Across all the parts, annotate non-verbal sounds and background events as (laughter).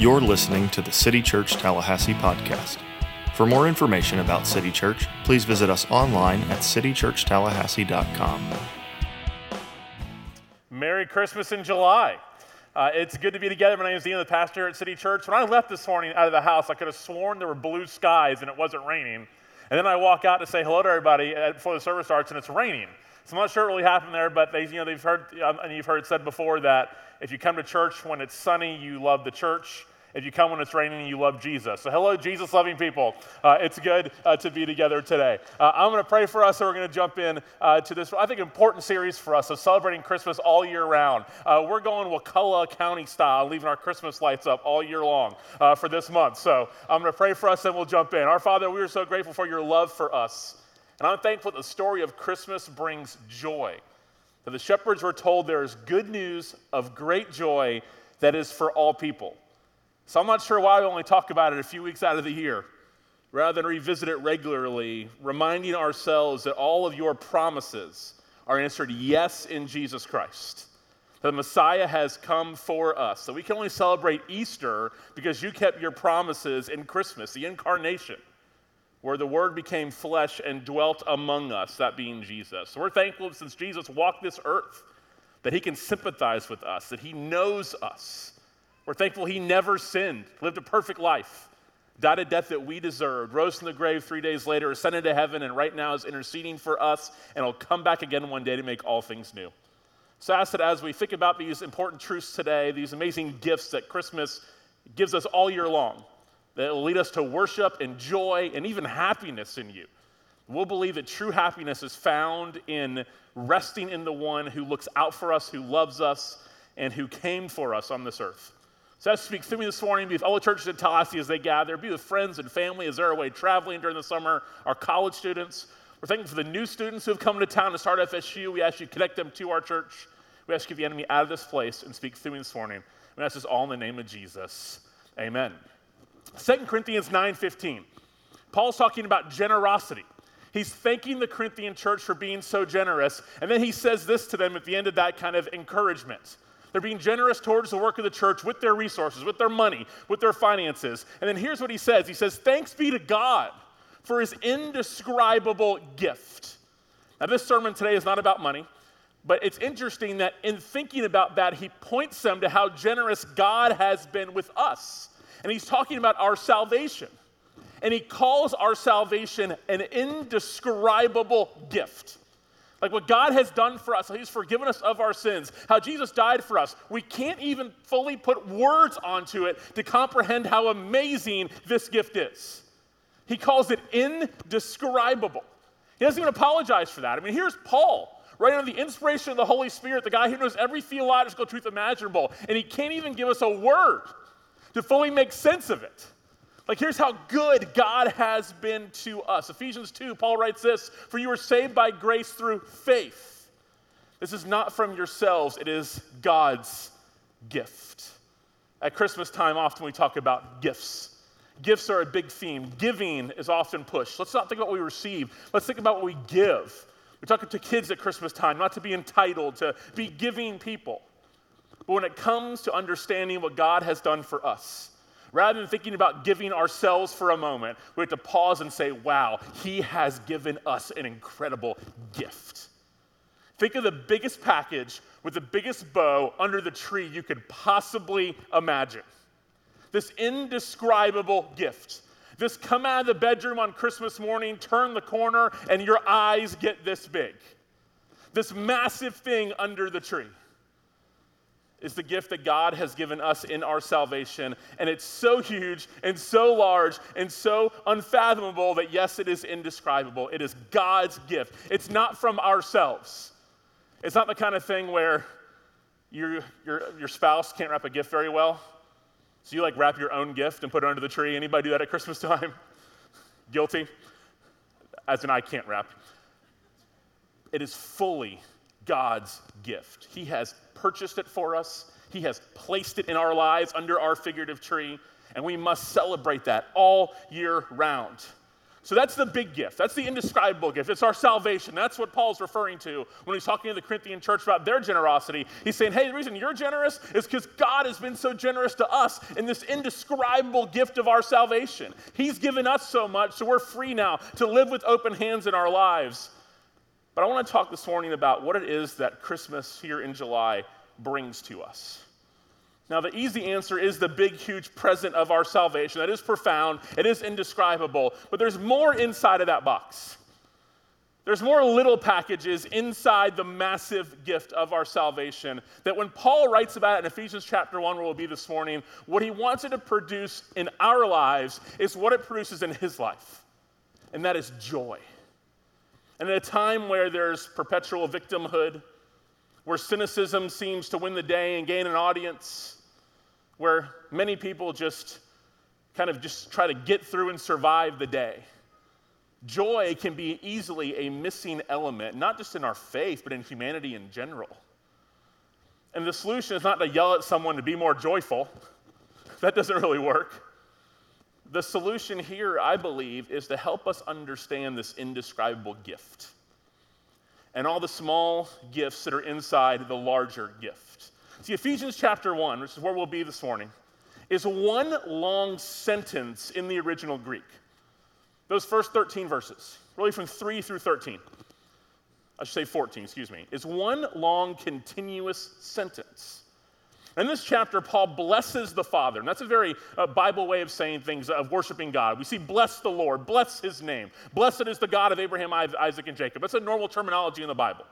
You're listening to the City Church Tallahassee podcast. For more information about City Church, please visit us online at citychurchtallahassee.com. Merry Christmas in July. Uh, it's good to be together. My name is Dean, the pastor at City Church. When I left this morning out of the house, I could have sworn there were blue skies and it wasn't raining. And then I walk out to say hello to everybody before the service starts, and it's raining. So I'm not sure what really happened there, but they, you know, they've heard, um, and you've heard said before that if you come to church when it's sunny, you love the church. If you come when it's raining, and you love Jesus. So, hello, Jesus loving people. Uh, it's good uh, to be together today. Uh, I'm going to pray for us, so we're going to jump in uh, to this, I think, important series for us of celebrating Christmas all year round. Uh, we're going Wakulla County style, leaving our Christmas lights up all year long uh, for this month. So, I'm going to pray for us, and we'll jump in. Our Father, we are so grateful for your love for us. And I'm thankful the story of Christmas brings joy. That the shepherds were told there is good news of great joy that is for all people. So I'm not sure why we only talk about it a few weeks out of the year, rather than revisit it regularly, reminding ourselves that all of your promises are answered yes in Jesus Christ. That the Messiah has come for us. So we can only celebrate Easter because you kept your promises in Christmas, the incarnation, where the Word became flesh and dwelt among us, that being Jesus. So we're thankful since Jesus walked this earth that he can sympathize with us, that he knows us we're thankful he never sinned, lived a perfect life, died a death that we deserved, rose from the grave three days later, ascended to heaven, and right now is interceding for us, and he'll come back again one day to make all things new. So I ask that as we think about these important truths today, these amazing gifts that Christmas gives us all year long, that will lead us to worship and joy and even happiness in you. We'll believe that true happiness is found in resting in the one who looks out for us, who loves us, and who came for us on this earth. So I speak through me this morning, be with all the churches in Tallahassee as they gather, be with friends and family as they're away traveling during the summer, our college students. We're thankful for the new students who have come to town to start FSU. We ask you to connect them to our church. We ask you to get the enemy out of this place and speak through me this morning. We ask this all in the name of Jesus. Amen. 2 Corinthians 9:15. Paul's talking about generosity. He's thanking the Corinthian church for being so generous, and then he says this to them at the end of that kind of encouragement. They're being generous towards the work of the church with their resources, with their money, with their finances. And then here's what he says He says, Thanks be to God for his indescribable gift. Now, this sermon today is not about money, but it's interesting that in thinking about that, he points them to how generous God has been with us. And he's talking about our salvation. And he calls our salvation an indescribable gift. Like what God has done for us, how He's forgiven us of our sins, how Jesus died for us. We can't even fully put words onto it to comprehend how amazing this gift is. He calls it indescribable. He doesn't even apologize for that. I mean, here's Paul, right under the inspiration of the Holy Spirit, the guy who knows every theological truth imaginable, and he can't even give us a word to fully make sense of it. Like, here's how good God has been to us. Ephesians 2, Paul writes this For you are saved by grace through faith. This is not from yourselves, it is God's gift. At Christmas time, often we talk about gifts. Gifts are a big theme. Giving is often pushed. Let's not think about what we receive, let's think about what we give. We talk to kids at Christmas time, not to be entitled, to be giving people. But when it comes to understanding what God has done for us, Rather than thinking about giving ourselves for a moment, we have to pause and say, wow, He has given us an incredible gift. Think of the biggest package with the biggest bow under the tree you could possibly imagine. This indescribable gift. This come out of the bedroom on Christmas morning, turn the corner, and your eyes get this big. This massive thing under the tree is the gift that God has given us in our salvation. And it's so huge and so large and so unfathomable that, yes, it is indescribable. It is God's gift. It's not from ourselves. It's not the kind of thing where your, your, your spouse can't wrap a gift very well. So you like wrap your own gift and put it under the tree. Anybody do that at Christmas (laughs) time? Guilty? As in, I can't wrap. It is fully God's gift. He has purchased it for us, He has placed it in our lives under our figurative tree, and we must celebrate that all year round. So that's the big gift. That's the indescribable gift. It's our salvation. That's what Paul's referring to when he's talking to the Corinthian church about their generosity. He's saying, hey, the reason you're generous is because God has been so generous to us in this indescribable gift of our salvation. He's given us so much, so we're free now to live with open hands in our lives. But I want to talk this morning about what it is that Christmas here in July brings to us. Now, the easy answer is the big, huge present of our salvation. That is profound, it is indescribable, but there's more inside of that box. There's more little packages inside the massive gift of our salvation. That when Paul writes about it in Ephesians chapter 1, where we'll be this morning, what he wants it to produce in our lives is what it produces in his life, and that is joy. And at a time where there's perpetual victimhood, where cynicism seems to win the day and gain an audience, where many people just kind of just try to get through and survive the day. Joy can be easily a missing element, not just in our faith, but in humanity in general. And the solution is not to yell at someone to be more joyful. (laughs) That doesn't really work. The solution here, I believe, is to help us understand this indescribable gift and all the small gifts that are inside the larger gift. See, Ephesians chapter 1, which is where we'll be this morning, is one long sentence in the original Greek. Those first 13 verses, really from 3 through 13, I should say 14, excuse me, is one long continuous sentence. In this chapter, Paul blesses the Father, and that's a very uh, Bible way of saying things, of worshiping God. We see, bless the Lord, bless his name. Blessed is the God of Abraham, Isaac, and Jacob. That's a normal terminology in the Bible.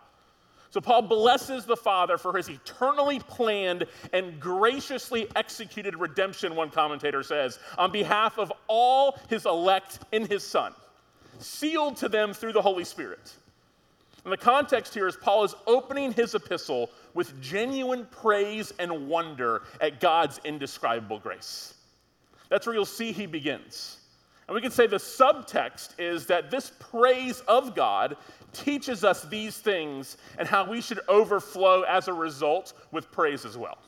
So Paul blesses the Father for his eternally planned and graciously executed redemption, one commentator says, on behalf of all his elect in his Son, sealed to them through the Holy Spirit. And the context here is Paul is opening his epistle with genuine praise and wonder at God's indescribable grace. That's where you'll see he begins. And we can say the subtext is that this praise of God teaches us these things and how we should overflow as a result with praise as well.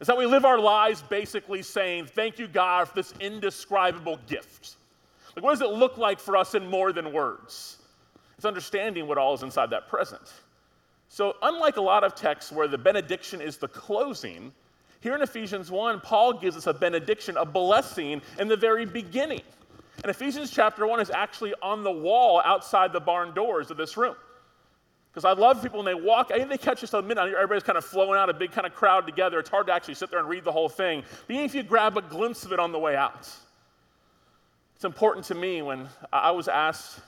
Is that we live our lives basically saying, Thank you, God, for this indescribable gift. Like, what does it look like for us in more than words? It's understanding what all is inside that present. So, unlike a lot of texts where the benediction is the closing, here in Ephesians 1, Paul gives us a benediction, a blessing in the very beginning. And Ephesians chapter 1 is actually on the wall outside the barn doors of this room. Because I love people when they walk, I think they catch us at midnight, everybody's kind of flowing out, a big kind of crowd together. It's hard to actually sit there and read the whole thing. But even if you grab a glimpse of it on the way out, it's important to me when I was asked,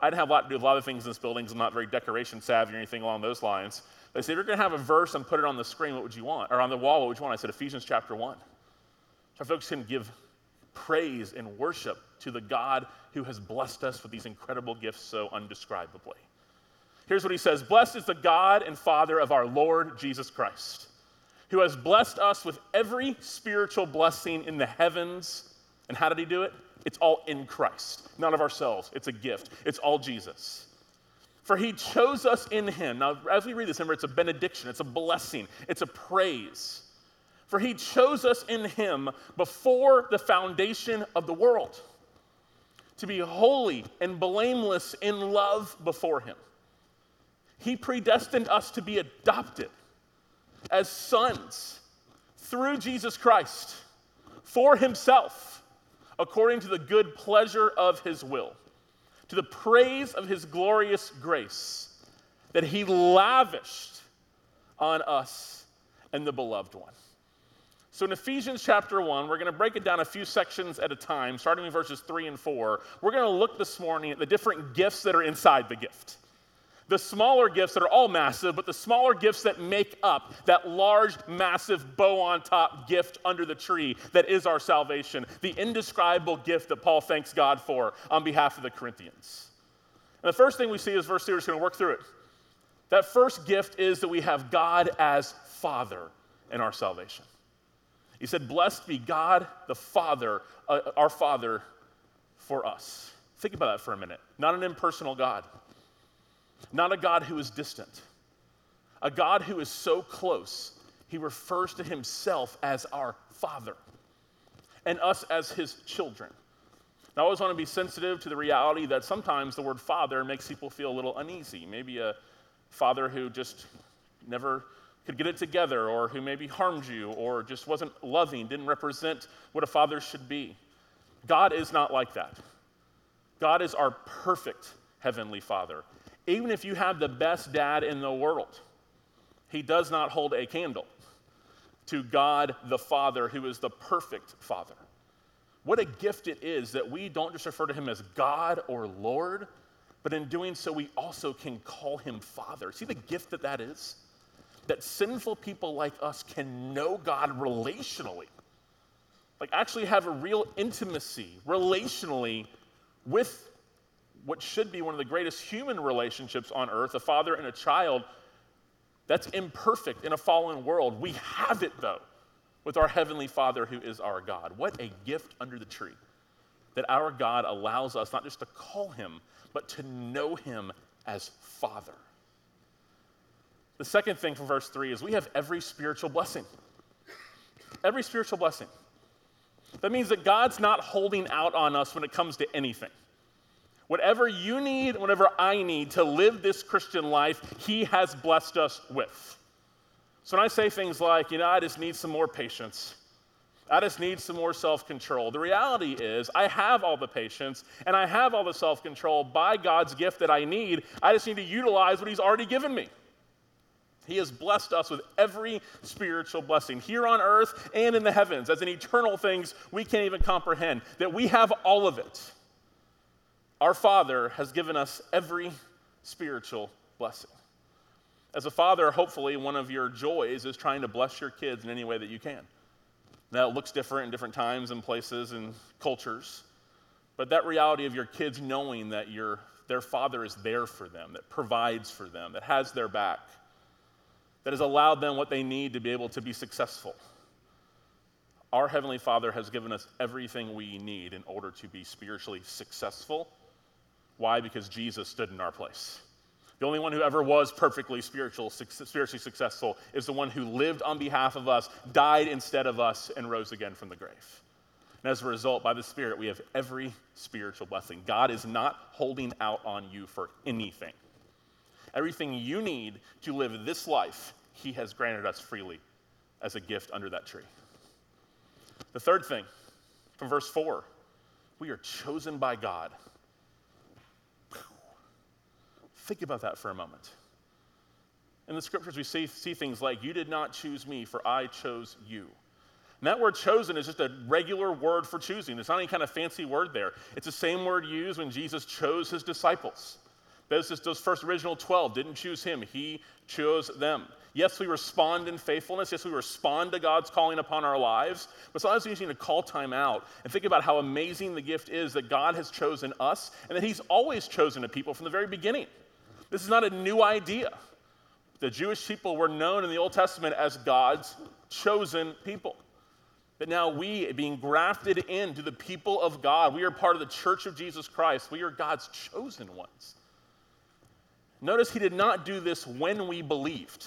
I didn't have a lot to do with a lot of things in this building, I'm not very decoration savvy or anything along those lines. They said, if you're going to have a verse and put it on the screen, what would you want? Or on the wall, what would you want? I said, Ephesians chapter 1. So folks can give praise and worship to the God who has blessed us with these incredible gifts so undescribably. Here's what he says Blessed is the God and Father of our Lord Jesus Christ, who has blessed us with every spiritual blessing in the heavens. And how did he do it? It's all in Christ, not of ourselves. It's a gift, it's all Jesus. For he chose us in him. Now, as we read this, remember, it's a benediction, it's a blessing, it's a praise. For he chose us in him before the foundation of the world to be holy and blameless in love before him. He predestined us to be adopted as sons through Jesus Christ for himself, according to the good pleasure of his will, to the praise of his glorious grace that he lavished on us and the beloved one. So in Ephesians chapter 1, we're going to break it down a few sections at a time, starting in verses 3 and 4. We're going to look this morning at the different gifts that are inside the gift. The smaller gifts that are all massive, but the smaller gifts that make up that large, massive bow on top gift under the tree that is our salvation, the indescribable gift that Paul thanks God for on behalf of the Corinthians. And the first thing we see is verse 2, we're just going to work through it. That first gift is that we have God as Father in our salvation. He said, Blessed be God the Father, uh, our Father, for us. Think about that for a minute. Not an impersonal God, not a God who is distant, a God who is so close, he refers to himself as our Father and us as his children. Now, I always want to be sensitive to the reality that sometimes the word father makes people feel a little uneasy. Maybe a father who just never could get it together, or who maybe harmed you, or just wasn't loving, didn't represent what a father should be. God is not like that. God is our perfect heavenly father. Even if you have the best dad in the world, he does not hold a candle to God the Father, who is the perfect Father. What a gift it is that we don't just refer to him as God or Lord, but in doing so, we also can call him Father. See the gift that that is? That sinful people like us can know God relationally, like actually have a real intimacy relationally with what should be one of the greatest human relationships on earth a father and a child. That's imperfect in a fallen world. We have it though with our Heavenly Father who is our God. What a gift under the tree that our God allows us not just to call Him, but to know Him as Father. The second thing from verse 3 is we have every spiritual blessing. Every spiritual blessing. That means that God's not holding out on us when it comes to anything. Whatever you need, whatever I need to live this Christian life, He has blessed us with. So when I say things like, you know, I just need some more patience, I just need some more self control, the reality is I have all the patience and I have all the self control by God's gift that I need. I just need to utilize what He's already given me. He has blessed us with every spiritual blessing here on earth and in the heavens, as in eternal things we can't even comprehend, that we have all of it. Our Father has given us every spiritual blessing. As a father, hopefully, one of your joys is trying to bless your kids in any way that you can. That looks different in different times and places and cultures. But that reality of your kids knowing that your, their father is there for them, that provides for them, that has their back, that has allowed them what they need to be able to be successful. Our Heavenly Father has given us everything we need in order to be spiritually successful. Why? Because Jesus stood in our place. The only one who ever was perfectly spiritual, spiritually successful is the one who lived on behalf of us, died instead of us, and rose again from the grave. And as a result, by the Spirit, we have every spiritual blessing. God is not holding out on you for anything. Everything you need to live this life, He has granted us freely as a gift under that tree. The third thing, from verse 4, we are chosen by God Think about that for a moment. In the scriptures, we see, see things like, You did not choose me, for I chose you. And that word chosen is just a regular word for choosing. There's not any kind of fancy word there. It's the same word used when Jesus chose his disciples. Those, those first original 12 didn't choose him, he chose them. Yes, we respond in faithfulness. Yes, we respond to God's calling upon our lives. But sometimes we need to call time out and think about how amazing the gift is that God has chosen us and that He's always chosen a people from the very beginning. This is not a new idea. The Jewish people were known in the Old Testament as God's chosen people. But now we, being grafted into the people of God, we are part of the church of Jesus Christ. We are God's chosen ones. Notice he did not do this when we believed.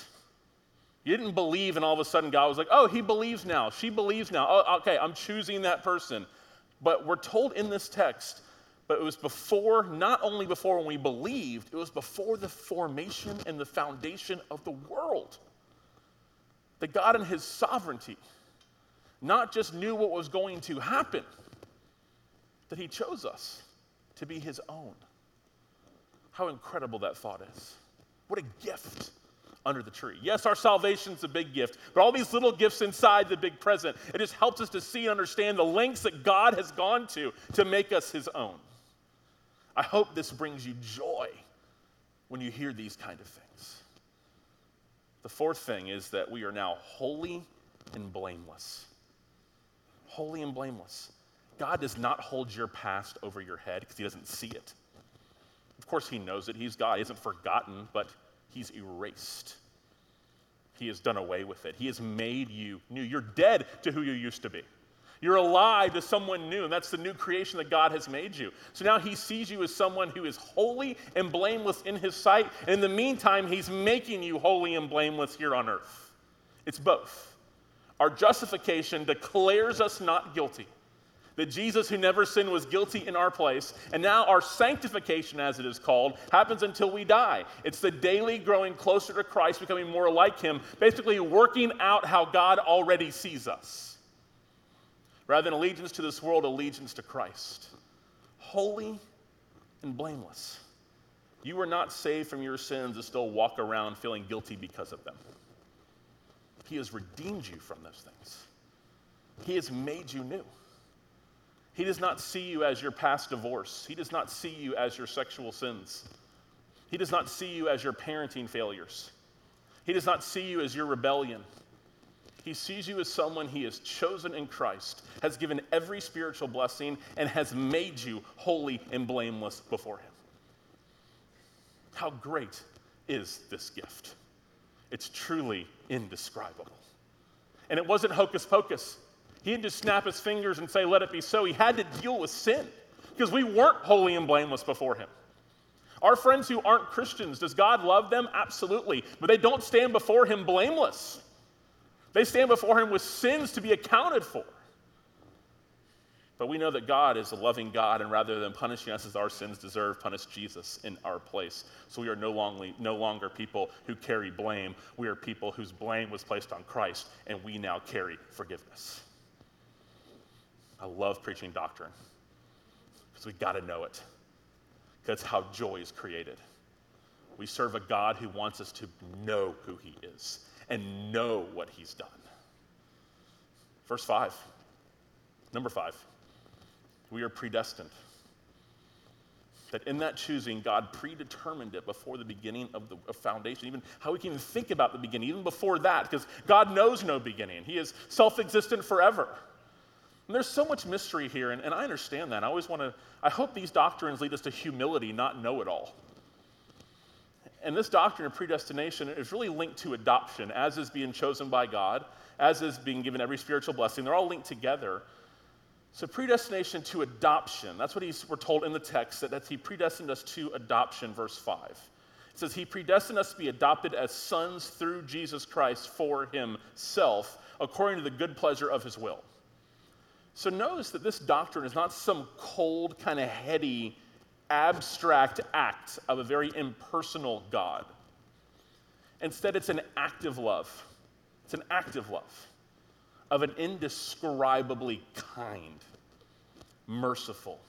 You didn't believe, and all of a sudden God was like, oh, he believes now. She believes now. Oh, okay, I'm choosing that person. But we're told in this text but it was before, not only before when we believed, it was before the formation and the foundation of the world. That God, in His sovereignty, not just knew what was going to happen, that He chose us to be His own. How incredible that thought is. What a gift under the tree. Yes, our salvation's a big gift, but all these little gifts inside the big present, it just helps us to see and understand the lengths that God has gone to to make us His own. I hope this brings you joy when you hear these kind of things. The fourth thing is that we are now holy and blameless. Holy and blameless. God does not hold your past over your head because he doesn't see it. Of course, he knows it. He's God. He hasn't forgotten, but he's erased. He has done away with it. He has made you new. You're dead to who you used to be. You're alive to someone new, and that's the new creation that God has made you. So now He sees you as someone who is holy and blameless in His sight. And in the meantime, He's making you holy and blameless here on earth. It's both. Our justification declares us not guilty. That Jesus, who never sinned, was guilty in our place. And now our sanctification, as it is called, happens until we die. It's the daily growing closer to Christ, becoming more like Him, basically working out how God already sees us. Rather than allegiance to this world, allegiance to Christ. Holy and blameless. You were not saved from your sins to still walk around feeling guilty because of them. He has redeemed you from those things. He has made you new. He does not see you as your past divorce. He does not see you as your sexual sins. He does not see you as your parenting failures. He does not see you as your rebellion. He sees you as someone he has chosen in Christ, has given every spiritual blessing, and has made you holy and blameless before him. How great is this gift? It's truly indescribable. And it wasn't hocus pocus. He didn't just snap his fingers and say, let it be so. He had to deal with sin because we weren't holy and blameless before him. Our friends who aren't Christians, does God love them? Absolutely. But they don't stand before him blameless. They stand before him with sins to be accounted for. But we know that God is a loving God, and rather than punishing us as our sins deserve, punish Jesus in our place. So we are no longer, no longer people who carry blame. We are people whose blame was placed on Christ, and we now carry forgiveness. I love preaching doctrine because we've got to know it. That's how joy is created. We serve a God who wants us to know who He is and know what He's done. Verse 5, number 5 we are predestined. That in that choosing, God predetermined it before the beginning of the of foundation, even how we can even think about the beginning, even before that, because God knows no beginning. He is self existent forever. And there's so much mystery here, and, and I understand that. I always want to, I hope these doctrines lead us to humility, not know it all. And this doctrine of predestination is really linked to adoption, as is being chosen by God, as is being given every spiritual blessing. They're all linked together. So, predestination to adoption, that's what he's, we're told in the text, that he predestined us to adoption, verse 5. It says, He predestined us to be adopted as sons through Jesus Christ for himself, according to the good pleasure of his will. So, notice that this doctrine is not some cold, kind of heady, abstract act of a very impersonal God. Instead, it's an active love. It's an active love of an indescribably kind, merciful,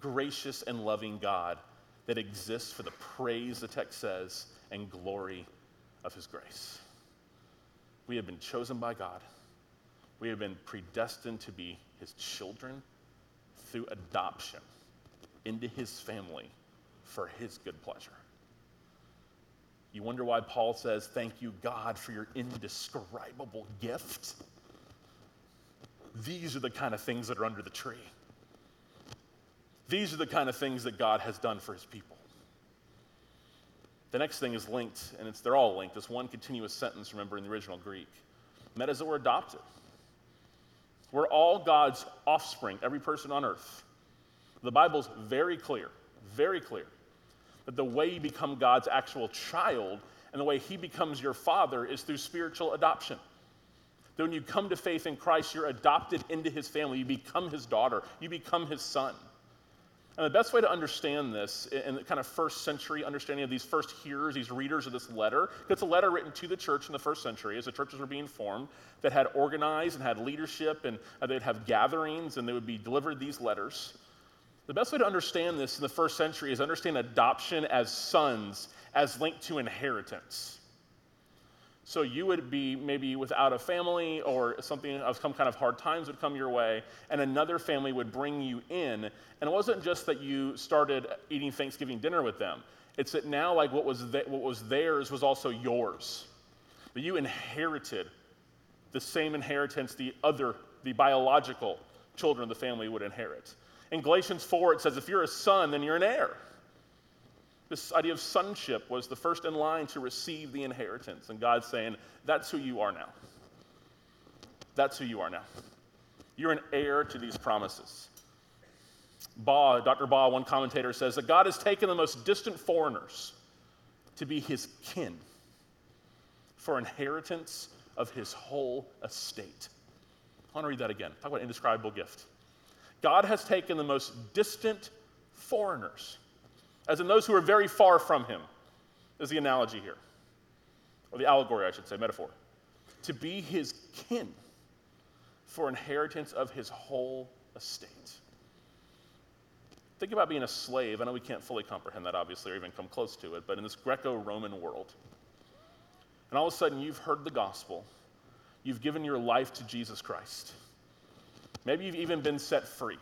gracious, and loving God that exists for the praise, the text says, and glory of his grace. We have been chosen by God. We have been predestined to be his children through adoption into his family for his good pleasure. You wonder why Paul says, Thank you, God, for your indescribable gift? These are the kind of things that are under the tree. These are the kind of things that God has done for his people. The next thing is linked, and it's, they're all linked. This one continuous sentence, remember, in the original Greek. Metas adopted. We're all God's offspring, every person on earth. The Bible's very clear, very clear, that the way you become God's actual child and the way he becomes your father is through spiritual adoption. That when you come to faith in Christ, you're adopted into his family. You become his daughter, you become his son. And the best way to understand this in the kind of first century understanding of these first hearers, these readers of this letter, it's a letter written to the church in the first century as the churches were being formed that had organized and had leadership and uh, they'd have gatherings and they would be delivered these letters. The best way to understand this in the first century is understand adoption as sons as linked to inheritance. So you would be maybe without a family or something of some kind of hard times would come your way, and another family would bring you in. And it wasn't just that you started eating Thanksgiving dinner with them. It's that now like what was, th- what was theirs was also yours. That you inherited the same inheritance the other, the biological children of the family would inherit. In Galatians 4, it says, if you're a son, then you're an heir. This idea of sonship was the first in line to receive the inheritance. And God's saying, That's who you are now. That's who you are now. You're an heir to these promises. Baugh, Dr. Baugh, one commentator says that God has taken the most distant foreigners to be his kin for inheritance of his whole estate. I want to read that again. Talk about indescribable gift. God has taken the most distant foreigners, as in those who are very far from him, is the analogy here, or the allegory, I should say, metaphor, to be his kin for inheritance of his whole estate. Think about being a slave. I know we can't fully comprehend that, obviously, or even come close to it, but in this Greco Roman world, and all of a sudden you've heard the gospel, you've given your life to Jesus Christ. Maybe you've even been set free.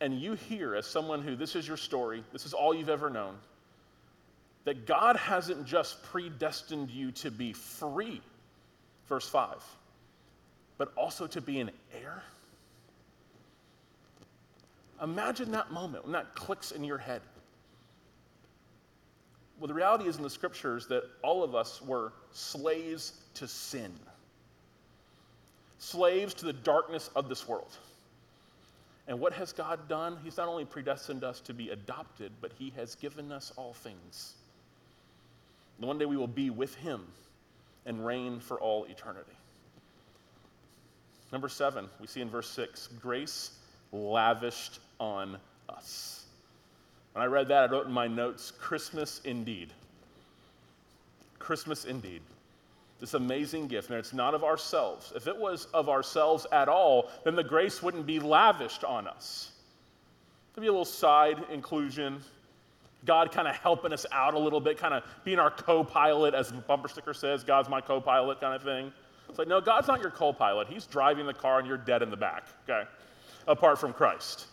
And you hear, as someone who this is your story, this is all you've ever known, that God hasn't just predestined you to be free, verse 5, but also to be an heir. Imagine that moment when that clicks in your head. Well, the reality is in the scriptures that all of us were slaves to sin, slaves to the darkness of this world. And what has God done? He's not only predestined us to be adopted, but He has given us all things. And one day we will be with Him and reign for all eternity. Number seven, we see in verse six grace lavished on us. When I read that, I wrote in my notes Christmas indeed. Christmas indeed. This amazing gift, and it's not of ourselves. If it was of ourselves at all, then the grace wouldn't be lavished on us. There'd be a little side inclusion, God kind of helping us out a little bit, kind of being our co pilot, as the bumper sticker says, God's my co pilot kind of thing. It's like, no, God's not your co pilot. He's driving the car and you're dead in the back, okay? Apart from Christ.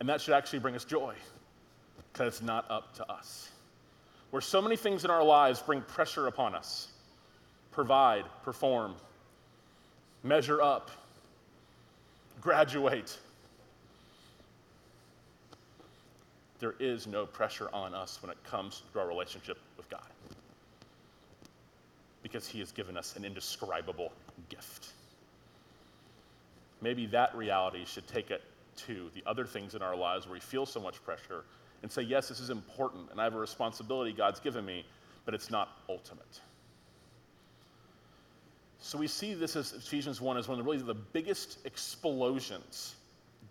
And that should actually bring us joy because it's not up to us. Where so many things in our lives bring pressure upon us provide, perform, measure up, graduate. There is no pressure on us when it comes to our relationship with God because He has given us an indescribable gift. Maybe that reality should take it to the other things in our lives where we feel so much pressure and say, yes, this is important and I have a responsibility God's given me, but it's not ultimate. So we see this as Ephesians 1 as one of the really the biggest explosions,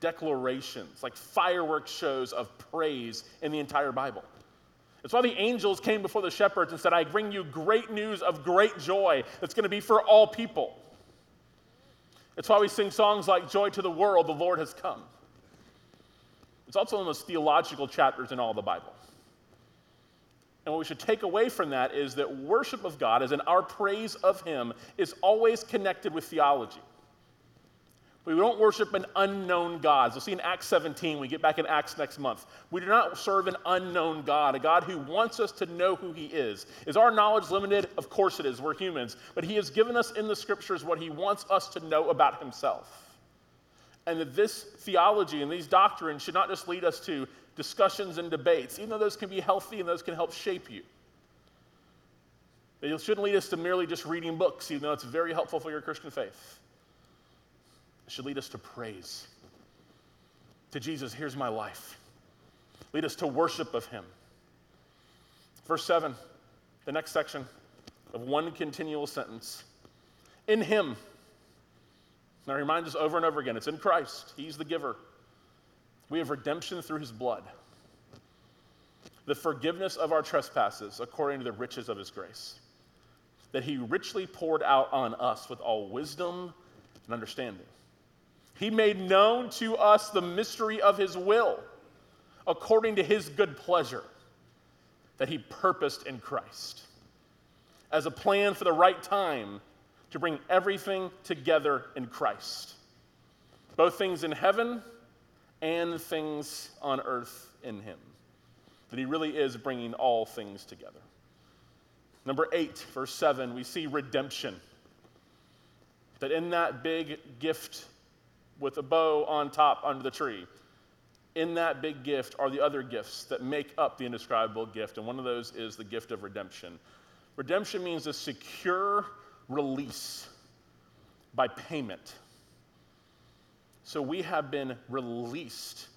declarations, like fireworks shows of praise in the entire Bible. It's why the angels came before the shepherds and said, I bring you great news of great joy that's going to be for all people. It's why we sing songs like Joy to the World, the Lord has come. It's also one of the most theological chapters in all the Bible. And what we should take away from that is that worship of God, as in our praise of Him, is always connected with theology. We don't worship an unknown God. We'll see in Acts 17, we get back in Acts next month. We do not serve an unknown God, a God who wants us to know who He is. Is our knowledge limited? Of course it is. We're humans. But He has given us in the scriptures what He wants us to know about Himself. And that this theology and these doctrines should not just lead us to discussions and debates, even though those can be healthy and those can help shape you. They shouldn't lead us to merely just reading books, even though it's very helpful for your Christian faith It should lead us to praise. To Jesus, here's my life. Lead us to worship of Him. Verse 7, the next section of one continual sentence. In Him. Now, remind us over and over again it's in Christ, He's the giver. We have redemption through His blood, the forgiveness of our trespasses according to the riches of His grace, that He richly poured out on us with all wisdom and understanding. He made known to us the mystery of his will according to his good pleasure that he purposed in Christ as a plan for the right time to bring everything together in Christ, both things in heaven and things on earth in him. That he really is bringing all things together. Number eight, verse seven, we see redemption. That in that big gift with a bow on top under the tree. In that big gift are the other gifts that make up the indescribable gift, and one of those is the gift of redemption. Redemption means a secure release by payment. So we have been released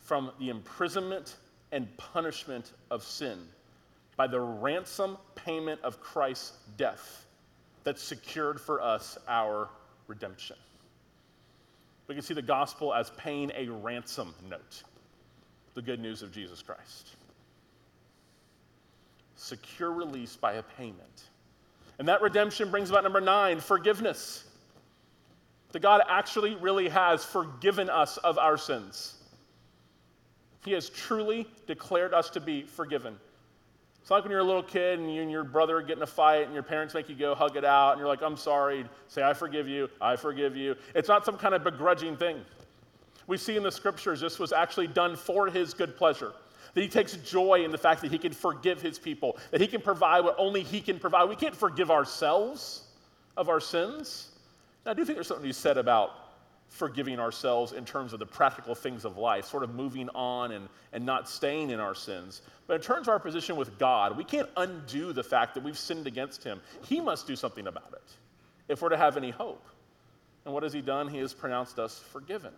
from the imprisonment and punishment of sin by the ransom payment of Christ's death that secured for us our redemption. We can see the gospel as paying a ransom note, the good news of Jesus Christ. Secure release by a payment. And that redemption brings about number nine forgiveness. That God actually really has forgiven us of our sins. He has truly declared us to be forgiven. It's like when you're a little kid and you and your brother get in a fight and your parents make you go hug it out and you're like, I'm sorry. Say, I forgive you. I forgive you. It's not some kind of begrudging thing. We see in the scriptures this was actually done for his good pleasure. That he takes joy in the fact that he can forgive his people, that he can provide what only he can provide. We can't forgive ourselves of our sins. Now, I do think there's something be said about forgiving ourselves in terms of the practical things of life, sort of moving on and, and not staying in our sins. But in terms of our position with God, we can't undo the fact that we've sinned against Him. He must do something about it if we're to have any hope. And what has He done? He has pronounced us forgiven.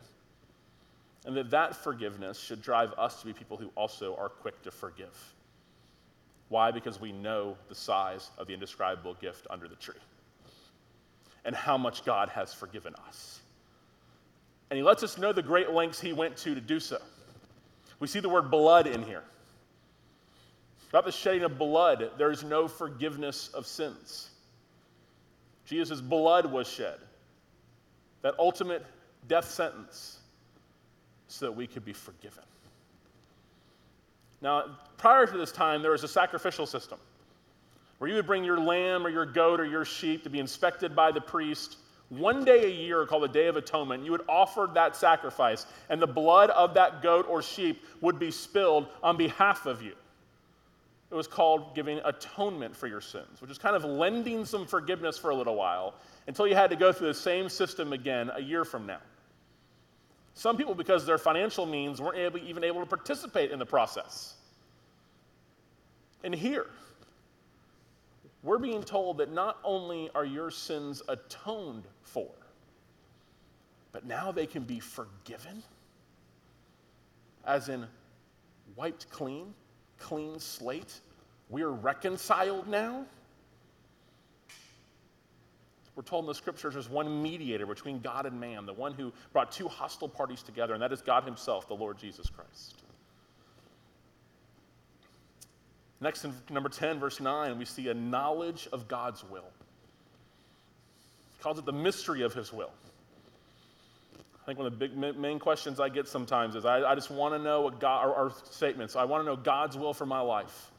And that that forgiveness should drive us to be people who also are quick to forgive. Why? Because we know the size of the indescribable gift under the tree and how much God has forgiven us. And he lets us know the great lengths he went to to do so. We see the word blood in here. Without the shedding of blood, there is no forgiveness of sins. Jesus' blood was shed, that ultimate death sentence, so that we could be forgiven. Now, prior to this time, there was a sacrificial system where you would bring your lamb or your goat or your sheep to be inspected by the priest one day a year called the Day of Atonement, you would offer that sacrifice, and the blood of that goat or sheep would be spilled on behalf of you. It was called giving atonement for your sins, which is kind of lending some forgiveness for a little while until you had to go through the same system again a year from now. Some people, because of their financial means, weren't able, even able to participate in the process. And here, we're being told that not only are your sins atoned for, but now they can be forgiven, as in wiped clean, clean slate. We're reconciled now. We're told in the scriptures there's one mediator between God and man, the one who brought two hostile parties together, and that is God Himself, the Lord Jesus Christ. Next, in number 10, verse 9, we see a knowledge of God's will. He calls it the mystery of His will. I think one of the big main questions I get sometimes is I, I just want to know what God, or, or statements, I want to know God's will for my life.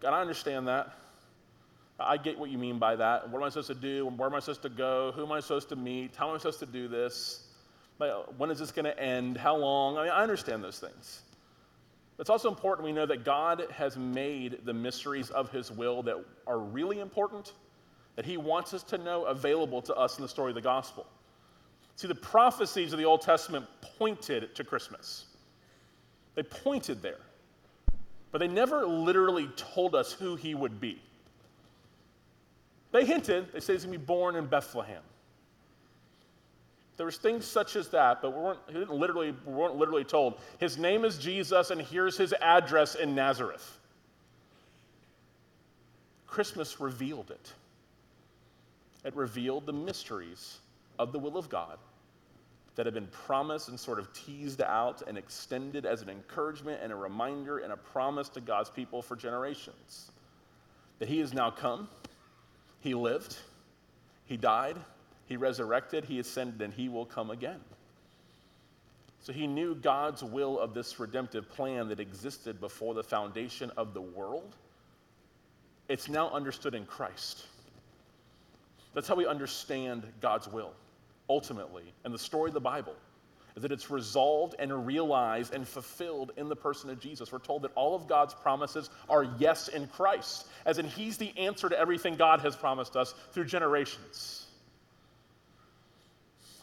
God, I understand that. I get what you mean by that. What am I supposed to do? Where am I supposed to go? Who am I supposed to meet? How am I supposed to do this? When is this going to end? How long? I mean, I understand those things. It's also important we know that God has made the mysteries of his will that are really important, that he wants us to know available to us in the story of the gospel. See, the prophecies of the Old Testament pointed to Christmas, they pointed there, but they never literally told us who he would be. They hinted, they say he's going to be born in Bethlehem. There was things such as that, but we weren't, we didn't literally, we weren't literally told. His name is Jesus, and here's his address in Nazareth. Christmas revealed it. It revealed the mysteries of the will of God that had been promised and sort of teased out and extended as an encouragement and a reminder and a promise to God's people for generations. That He has now come, He lived, He died, he resurrected, He ascended, and He will come again. So he knew God's will of this redemptive plan that existed before the foundation of the world. It's now understood in Christ. That's how we understand God's will, ultimately. And the story of the Bible that it's resolved and realized and fulfilled in the person of Jesus. We're told that all of God's promises are yes in Christ, as in He's the answer to everything God has promised us through generations.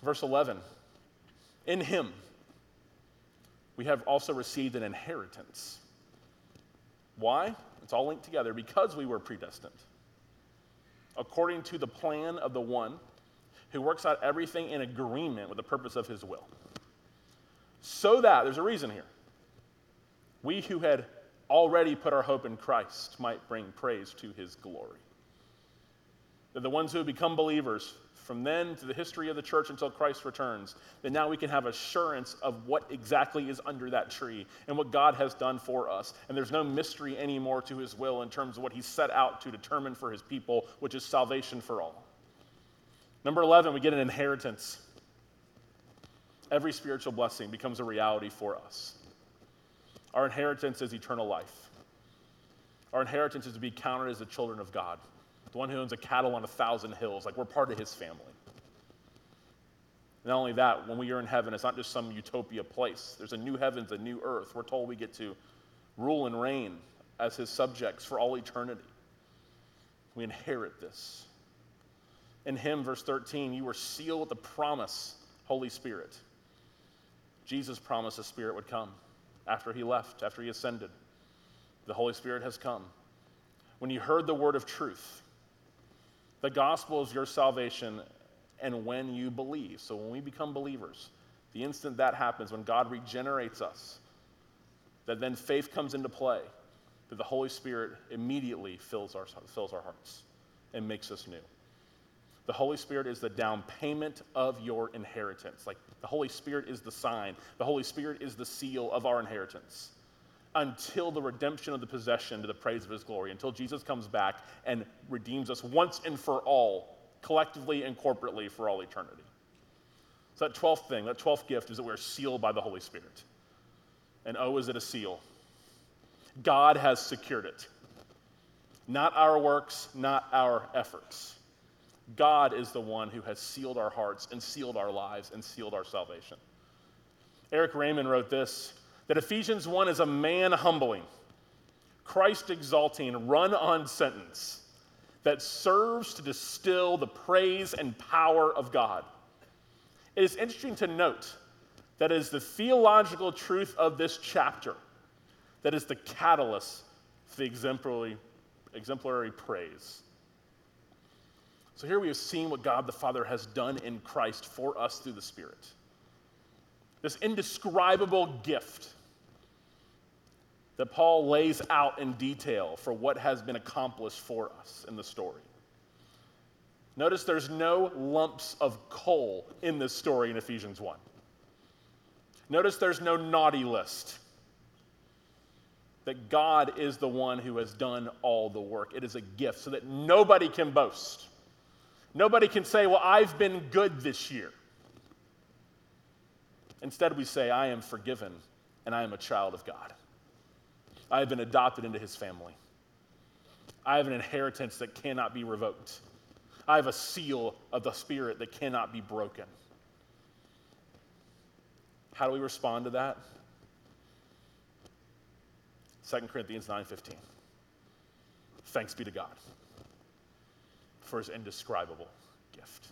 Verse 11 In him we have also received an inheritance. Why? It's all linked together because we were predestined. According to the plan of the one who works out everything in agreement with the purpose of his will. So that, there's a reason here, we who had already put our hope in Christ might bring praise to his glory. that the ones who have become believers, from then to the history of the church until Christ returns, that now we can have assurance of what exactly is under that tree and what God has done for us. And there's no mystery anymore to his will in terms of what he set out to determine for his people, which is salvation for all. Number 11, we get an inheritance. Every spiritual blessing becomes a reality for us. Our inheritance is eternal life. Our inheritance is to be counted as the children of God the one who owns a cattle on a thousand hills. Like we're part of his family. Not only that, when we are in heaven, it's not just some utopia place. There's a new heavens, a new earth. We're told we get to rule and reign as his subjects for all eternity. We inherit this. In him, verse 13, you were sealed with the promise, Holy Spirit. Jesus promised the Spirit would come after he left, after he ascended. The Holy Spirit has come. When you heard the word of truth, the gospel is your salvation and when you believe. So when we become believers, the instant that happens, when God regenerates us, that then faith comes into play, that the Holy Spirit immediately fills our, fills our hearts and makes us new. The Holy Spirit is the down payment of your inheritance. Like the Holy Spirit is the sign, the Holy Spirit is the seal of our inheritance until the redemption of the possession to the praise of his glory, until Jesus comes back and redeems us once and for all, collectively and corporately for all eternity. So, that 12th thing, that 12th gift is that we're sealed by the Holy Spirit. And oh, is it a seal? God has secured it. Not our works, not our efforts. God is the one who has sealed our hearts and sealed our lives and sealed our salvation. Erik Raymond wrote this that Ephesians 1 is a man humbling, Christ exalting, run on sentence that serves to distill the praise and power of God. It is interesting to note that is the theological truth of this chapter that is the catalyst for the exemplary, exemplary praise. So here we have seen what God the Father has done in Christ for us through the Spirit. This indescribable gift that Paul lays out in detail for what has been accomplished for us in the story. Notice there's no lumps of coal in this story in Ephesians 1. Notice there's no naughty list. That God is the one who has done all the work. It is a gift so that nobody can boast. Nobody can say, Well, I've been good this year. Instead, we say, I am forgiven and I am a child of God. I have been adopted into his family. I have an inheritance that cannot be revoked. I have a seal of the Spirit that cannot be broken. How do we respond to that? 2 Corinthians 9:15. Thanks be to God for his indescribable gift.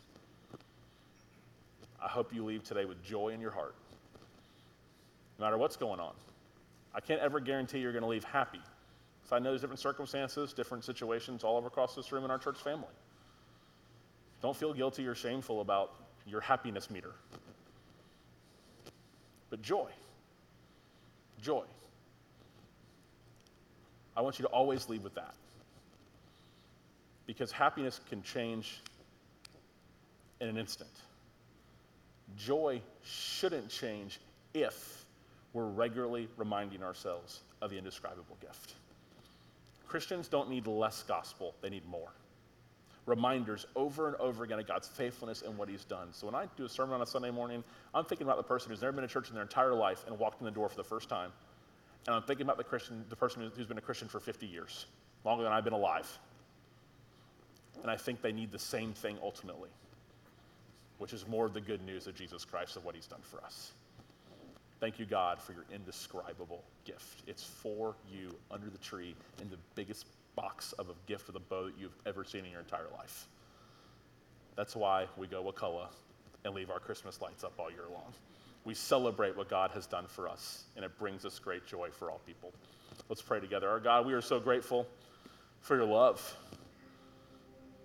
I hope you leave today with joy in your heart. No matter what's going on. I can't ever guarantee you're going to leave happy. Because I know there's different circumstances, different situations all over across this room in our church family. Don't feel guilty or shameful about your happiness meter. But joy. Joy. I want you to always leave with that. Because happiness can change in an instant. Joy shouldn't change if we're regularly reminding ourselves of the indescribable gift. Christians don't need less gospel, they need more. Reminders over and over again of God's faithfulness and what He's done. So when I do a sermon on a Sunday morning, I'm thinking about the person who's never been to church in their entire life and walked in the door for the first time. And I'm thinking about the Christian, the person who's been a Christian for 50 years, longer than I've been alive. And I think they need the same thing ultimately, which is more of the good news of Jesus Christ of what He's done for us. Thank you, God, for your indescribable gift. It's for you under the tree in the biggest box of a gift with a bow that you've ever seen in your entire life. That's why we go Wakulla and leave our Christmas lights up all year long. We celebrate what God has done for us, and it brings us great joy for all people. Let's pray together. Our God, we are so grateful for your love.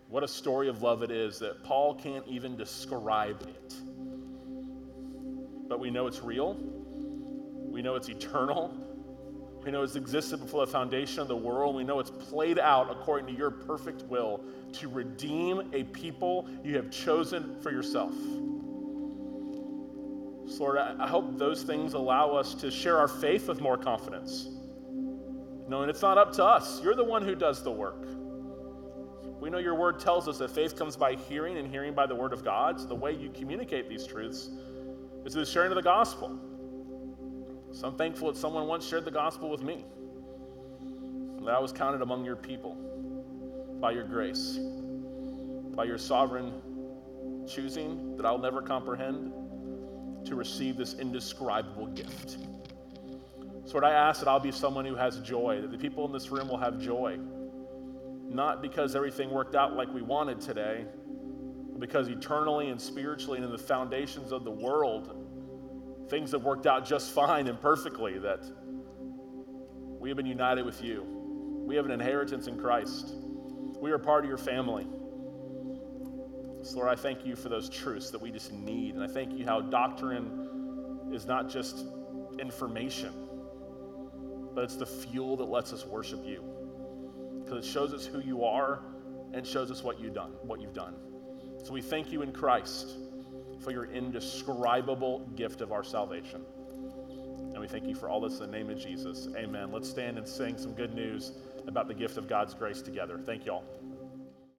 What a story of love it is that Paul can't even describe it. But we know it's real we know it's eternal. We know it's existed before the foundation of the world. We know it's played out according to your perfect will to redeem a people you have chosen for yourself. So Lord, I hope those things allow us to share our faith with more confidence. Knowing it's not up to us, you're the one who does the work. We know your word tells us that faith comes by hearing and hearing by the word of God. So the way you communicate these truths is through the sharing of the gospel. So I'm thankful that someone once shared the gospel with me, that I was counted among your people by your grace, by your sovereign choosing that I'll never comprehend to receive this indescribable gift. So, Lord, I ask that I'll be someone who has joy, that the people in this room will have joy, not because everything worked out like we wanted today, but because eternally and spiritually and in the foundations of the world, things have worked out just fine and perfectly, that we have been united with you. We have an inheritance in Christ. We are part of your family. So, Lord, I thank you for those truths that we just need. And I thank you how doctrine is not just information, but it's the fuel that lets us worship you. Because it shows us who you are and shows us what you've done, what you've done. So we thank you in Christ for your indescribable gift of our salvation. And we thank you for all this in the name of Jesus. Amen. Let's stand and sing some good news about the gift of God's grace together. Thank you all.